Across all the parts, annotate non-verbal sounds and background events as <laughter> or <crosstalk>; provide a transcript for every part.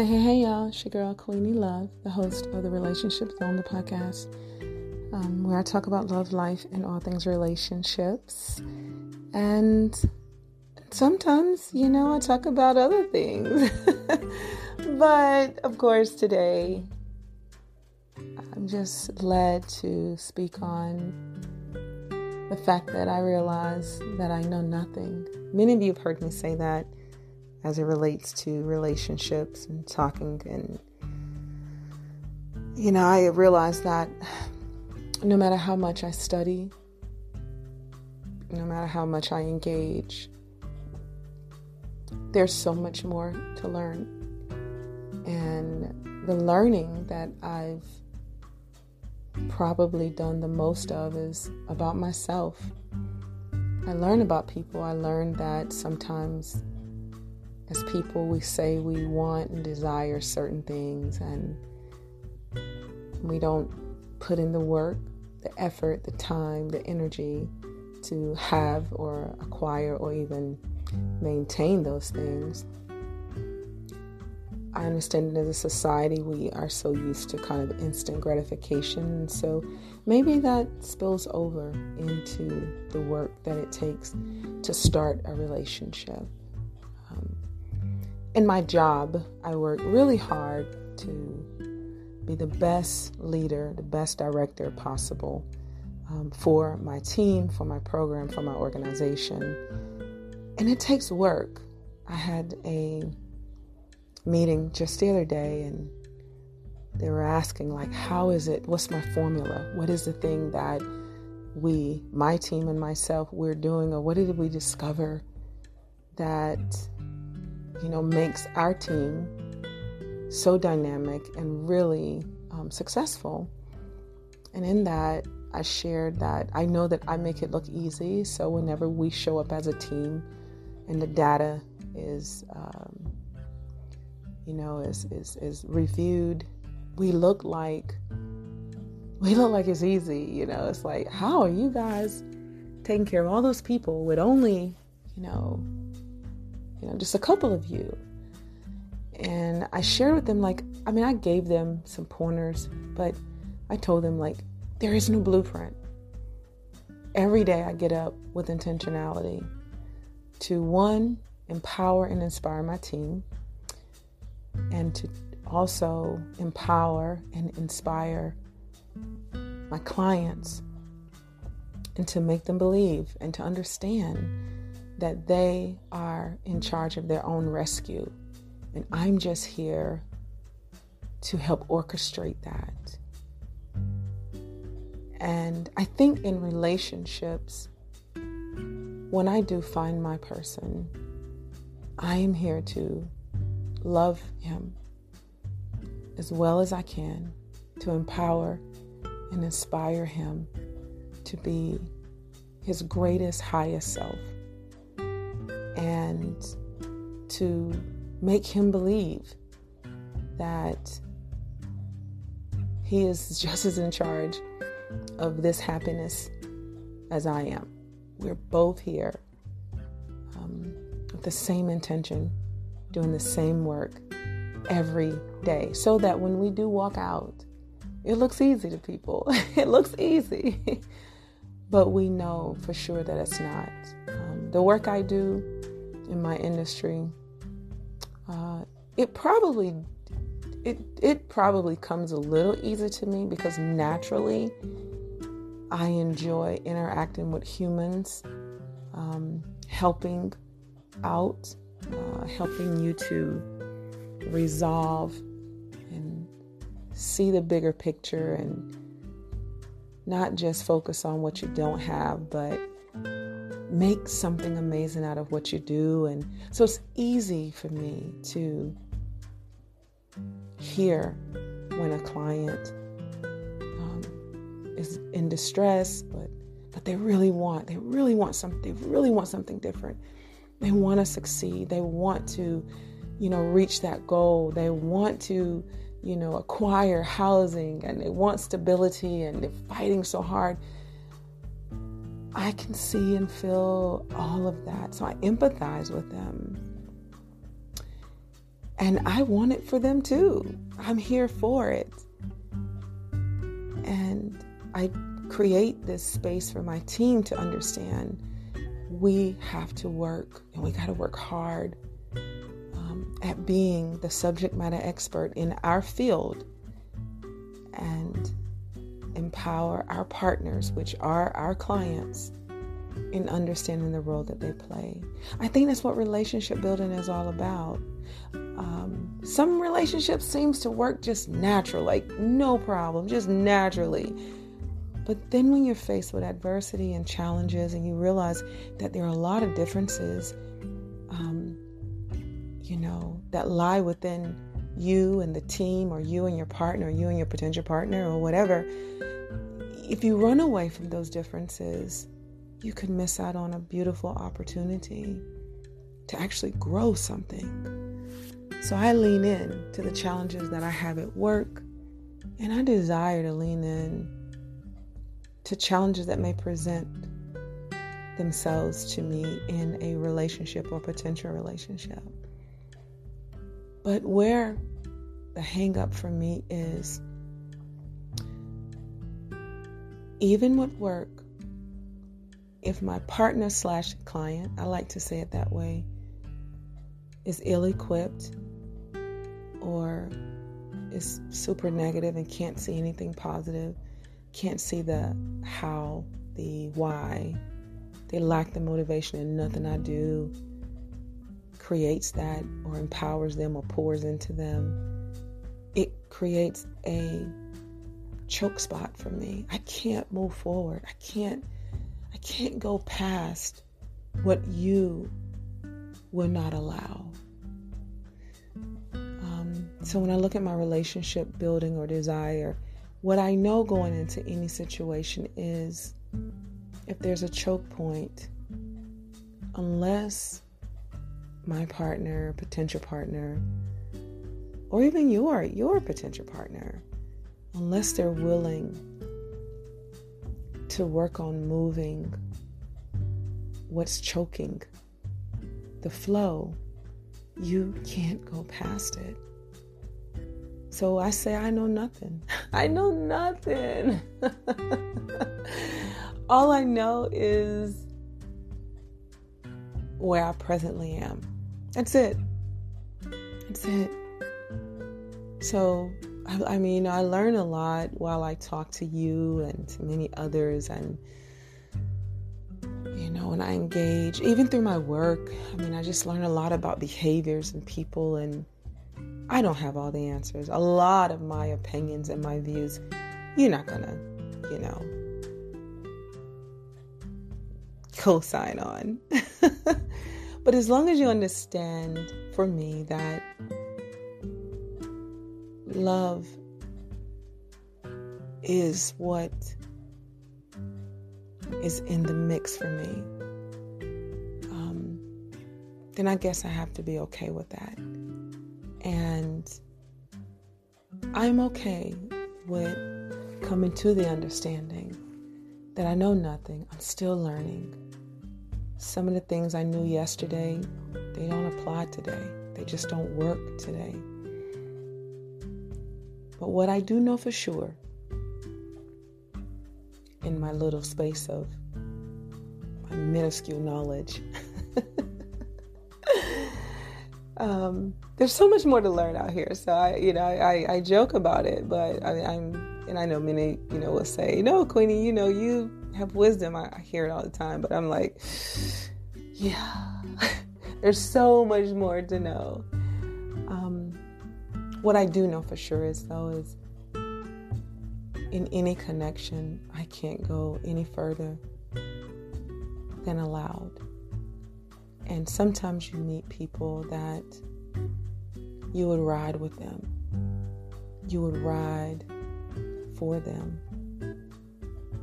Hey, hey, hey, y'all. It's your girl, Queenie Love, the host of the Relationship Zone, the podcast, um, where I talk about love, life, and all things relationships. And sometimes, you know, I talk about other things. <laughs> but of course, today, I'm just led to speak on the fact that I realize that I know nothing. Many of you have heard me say that as it relates to relationships and talking and you know i realize that no matter how much i study no matter how much i engage there's so much more to learn. And the learning that i've probably done the most of is about myself. I learn about people. I learn that sometimes as people, we say we want and desire certain things, and we don't put in the work, the effort, the time, the energy to have or acquire or even maintain those things. I understand that as a society, we are so used to kind of instant gratification. And so maybe that spills over into the work that it takes to start a relationship in my job, I work really hard to be the best leader, the best director possible um, for my team, for my program, for my organization. And it takes work. I had a meeting just the other day and they were asking like how is it what's my formula what is the thing that we my team and myself we're doing or what did we discover that you know, makes our team so dynamic and really um, successful. And in that, I shared that I know that I make it look easy. So whenever we show up as a team and the data is, um, you know, is, is, is reviewed, we look like we look like it's easy. You know, it's like, how are you guys taking care of all those people with only, you know, you know, just a couple of you. And I shared with them, like, I mean, I gave them some pointers, but I told them, like, there is no blueprint. Every day I get up with intentionality to one, empower and inspire my team, and to also empower and inspire my clients, and to make them believe and to understand that they are in charge of their own rescue. And I'm just here to help orchestrate that. And I think in relationships, when I do find my person, I am here to love him as well as I can, to empower and inspire him to be his greatest, highest self and to make him believe that he is <laughs> just as in charge of this happiness as I am. We're both here um, with the same intention, doing the same work every day, so that when we do walk out, it looks easy to people. <laughs> it looks easy. <laughs> but we know for sure that it's not. Um, the work I do in my industry, uh, it probably it it probably comes a little easier to me because naturally I enjoy interacting with humans, um, helping out, uh, helping you to resolve and see the bigger picture and not just focus on what you don't have, but make something amazing out of what you do. And so it's easy for me to hear when a client um, is in distress, but but they really want they really want something they really want something different. They want to succeed. They want to, you know, reach that goal. They want to, you know, acquire housing and they want stability and they're fighting so hard I can see and feel all of that. So I empathize with them. And I want it for them too. I'm here for it. And I create this space for my team to understand we have to work and we got to work hard um, at being the subject matter expert in our field and empower our partners, which are our clients, in understanding the role that they play. I think that's what relationship building is all about. Um, some relationships seems to work just natural, like no problem, just naturally. But then when you're faced with adversity and challenges, and you realize that there are a lot of differences, um, you know, that lie within you and the team, or you and your partner, or you and your potential partner, or whatever. If you run away from those differences, you could miss out on a beautiful opportunity to actually grow something. So I lean in to the challenges that I have at work, and I desire to lean in to challenges that may present themselves to me in a relationship or potential relationship. But where the hang up for me is even with work, if my partner slash client, I like to say it that way, is ill equipped or is super negative and can't see anything positive, can't see the how, the why, they lack the motivation and nothing I do creates that or empowers them or pours into them, it creates a choke spot for me. I can't move forward. I can't I can't go past what you will not allow. Um, so when I look at my relationship building or desire, what I know going into any situation is if there's a choke point, unless my partner, potential partner, or even your your potential partner, unless they're willing to work on moving what's choking the flow, you can't go past it. So I say, I know nothing. <laughs> I know nothing. <laughs> All I know is where I presently am. That's it. That's it. So I, I mean, I learn a lot while I talk to you and to many others, and you know, when I engage, even through my work. I mean, I just learn a lot about behaviors and people, and I don't have all the answers. A lot of my opinions and my views, you're not gonna, you know, co-sign on. <laughs> <laughs> but as long as you understand, for me, that love is what is in the mix for me, um, then I guess I have to be okay with that. And I'm okay with coming to the understanding that I know nothing, I'm still learning. Some of the things I knew yesterday, they don't apply today. They just don't work today. But what I do know for sure, in my little space of my minuscule knowledge, <laughs> um, there's so much more to learn out here. So I, you know, I, I joke about it, but I, I'm, and I know many, you know, will say, no, Queenie, you know, you have wisdom. I, I hear it all the time, but I'm like, yeah, <laughs> there's so much more to know. Um, what I do know for sure is, though, is in any connection, I can't go any further than allowed. And sometimes you meet people that you would ride with them, you would ride for them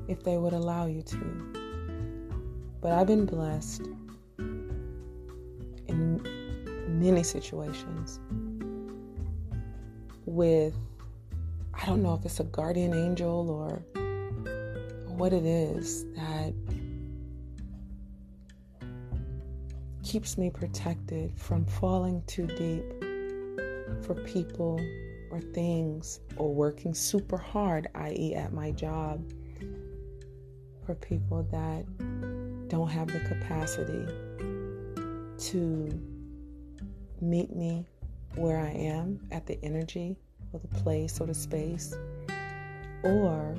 if they would allow you to. But I've been blessed in many situations with I don't know if it's a guardian angel or what it is that keeps me protected from falling too deep for people or things or working super hard, i.e., at my job, for people that don't have the capacity to meet me where I am at the energy or the place or the space, or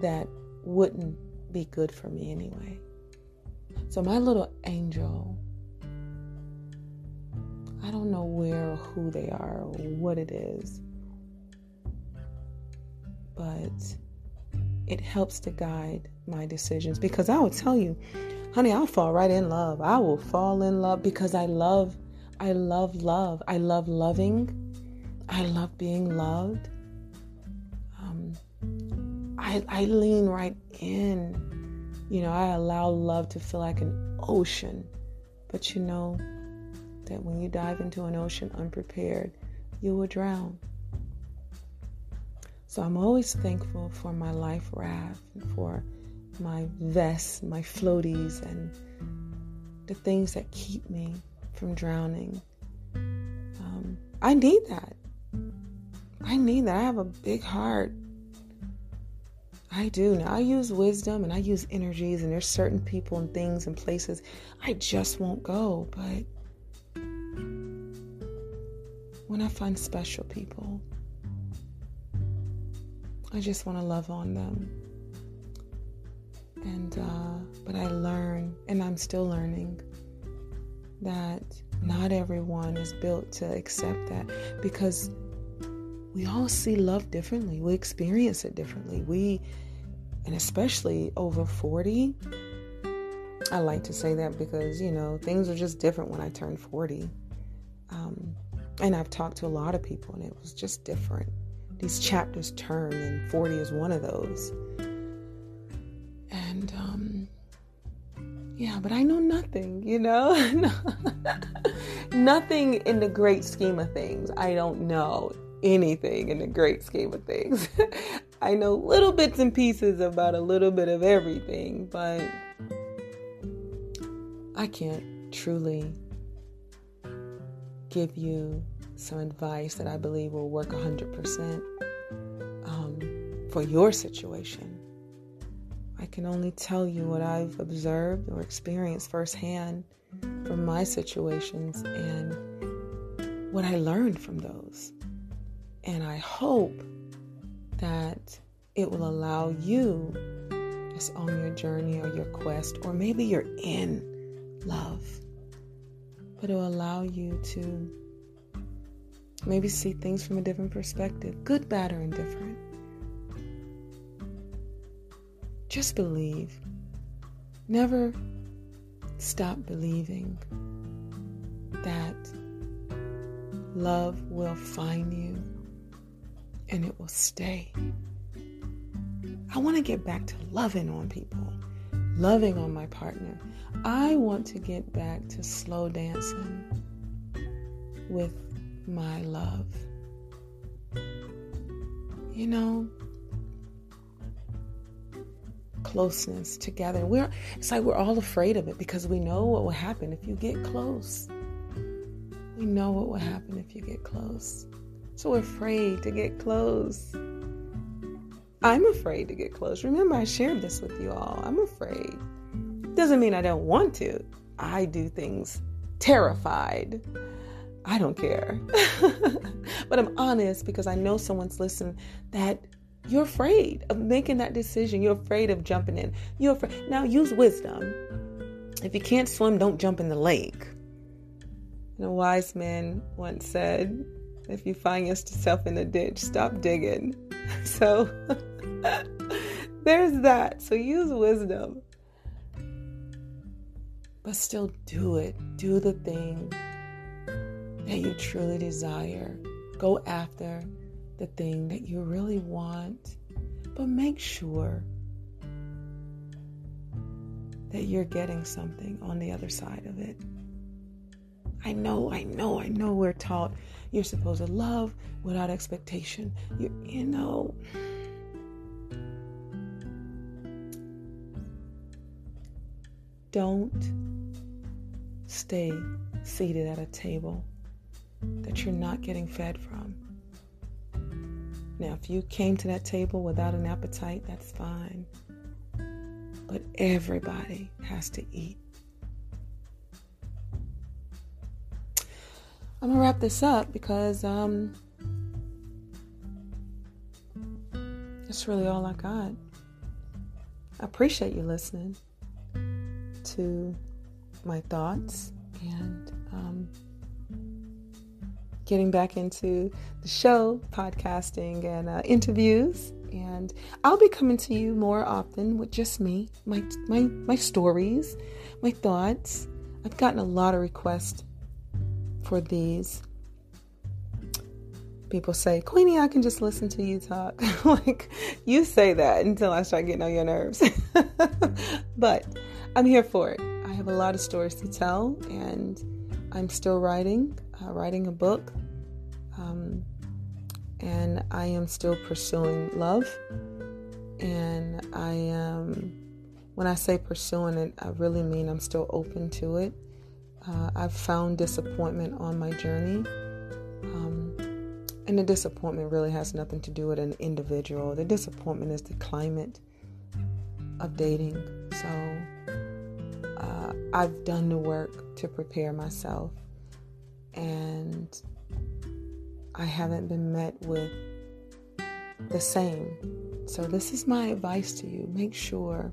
that wouldn't be good for me anyway. So, my little angel, I don't know where or who they are or what it is, but it helps to guide my decisions because I will tell you, honey, I'll fall right in love. I will fall in love because I love, I love love. I love loving. I love being loved. Um, I, I lean right in. You know, I allow love to feel like an ocean. But you know that when you dive into an ocean unprepared, you will drown. So I'm always thankful for my life raft and for my vests, my floaties, and the things that keep me from drowning. Um, I need that. I need that. I have a big heart. I do. Now, I use wisdom and I use energies, and there's certain people and things and places I just won't go. But when I find special people, I just want to love on them. And, uh, but I learn, and I'm still learning, that not everyone is built to accept that because we all see love differently. We experience it differently. We, and especially over 40, I like to say that because, you know, things are just different when I turned 40. Um, and I've talked to a lot of people, and it was just different. These chapters turn, and 40 is one of those. And, um, yeah, but I know nothing, you know? <laughs> nothing in the great scheme of things. I don't know anything in the great scheme of things. <laughs> I know little bits and pieces about a little bit of everything, but I can't truly give you some advice that I believe will work 100% um, for your situation. I can only tell you what I've observed or experienced firsthand from my situations and what I learned from those. And I hope that it will allow you just on your journey or your quest, or maybe you're in love, but it will allow you to maybe see things from a different perspective good, bad, or indifferent. Just believe. Never stop believing that love will find you and it will stay. I want to get back to loving on people, loving on my partner. I want to get back to slow dancing with my love. You know, closeness together. We're it's like we're all afraid of it because we know what will happen if you get close. We know what will happen if you get close. So afraid to get close. I'm afraid to get close. Remember, I shared this with you all. I'm afraid. Doesn't mean I don't want to. I do things terrified. I don't care. <laughs> but I'm honest because I know someone's listening that you're afraid of making that decision. You're afraid of jumping in. You're afraid. Now use wisdom. If you can't swim, don't jump in the lake. And a wise man once said, if you find yourself in a ditch, stop digging. <laughs> So <laughs> there's that. So use wisdom. But still do it. Do the thing that you truly desire. Go after the thing that you really want. But make sure that you're getting something on the other side of it. I know, I know, I know we're taught you're supposed to love without expectation. You, you know. Don't stay seated at a table that you're not getting fed from. Now, if you came to that table without an appetite, that's fine. But everybody has to eat. I'm gonna wrap this up because um, that's really all I got. I appreciate you listening to my thoughts and um, getting back into the show, podcasting, and uh, interviews. And I'll be coming to you more often with just me, my my my stories, my thoughts. I've gotten a lot of requests for these. People say, Queenie, I can just listen to you talk. <laughs> like, you say that until I start getting on your nerves. <laughs> but I'm here for it. I have a lot of stories to tell, and I'm still writing, uh, writing a book. Um, and I am still pursuing love. And I am, when I say pursuing it, I really mean I'm still open to it. Uh, I've found disappointment on my journey. Um, and the disappointment really has nothing to do with an individual. The disappointment is the climate of dating. So uh, I've done the work to prepare myself. And I haven't been met with the same. So, this is my advice to you. Make sure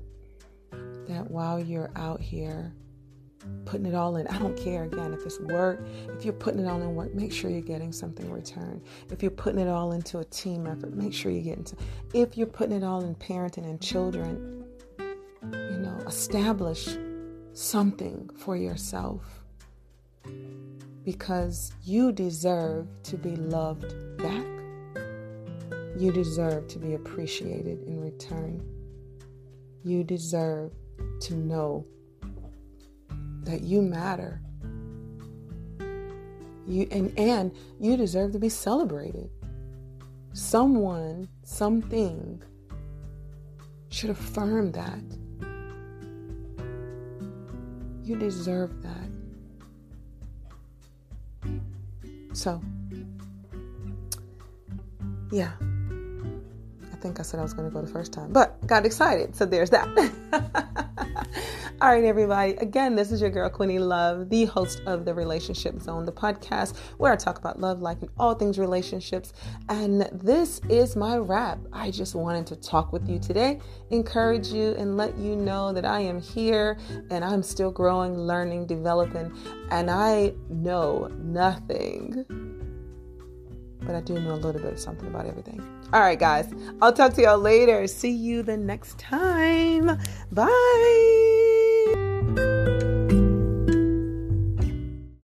that while you're out here putting it all in. I don't care again if it's work, if you're putting it all in work, make sure you're getting something in return. If you're putting it all into a team effort, make sure you're getting if you're putting it all in parenting and children, you know, establish something for yourself. Because you deserve to be loved back. You deserve to be appreciated in return. You deserve to know that you matter. You and and you deserve to be celebrated. Someone, something should affirm that. You deserve that. So, yeah. I think I said I was going to go the first time, but got excited. So there's that. <laughs> All right, everybody. Again, this is your girl, Queenie Love, the host of the Relationship Zone, the podcast where I talk about love, life, and all things relationships. And this is my wrap. I just wanted to talk with you today, encourage you, and let you know that I am here and I'm still growing, learning, developing, and I know nothing. But I do know a little bit of something about everything. All right, guys. I'll talk to y'all later. See you the next time. Bye. Bye.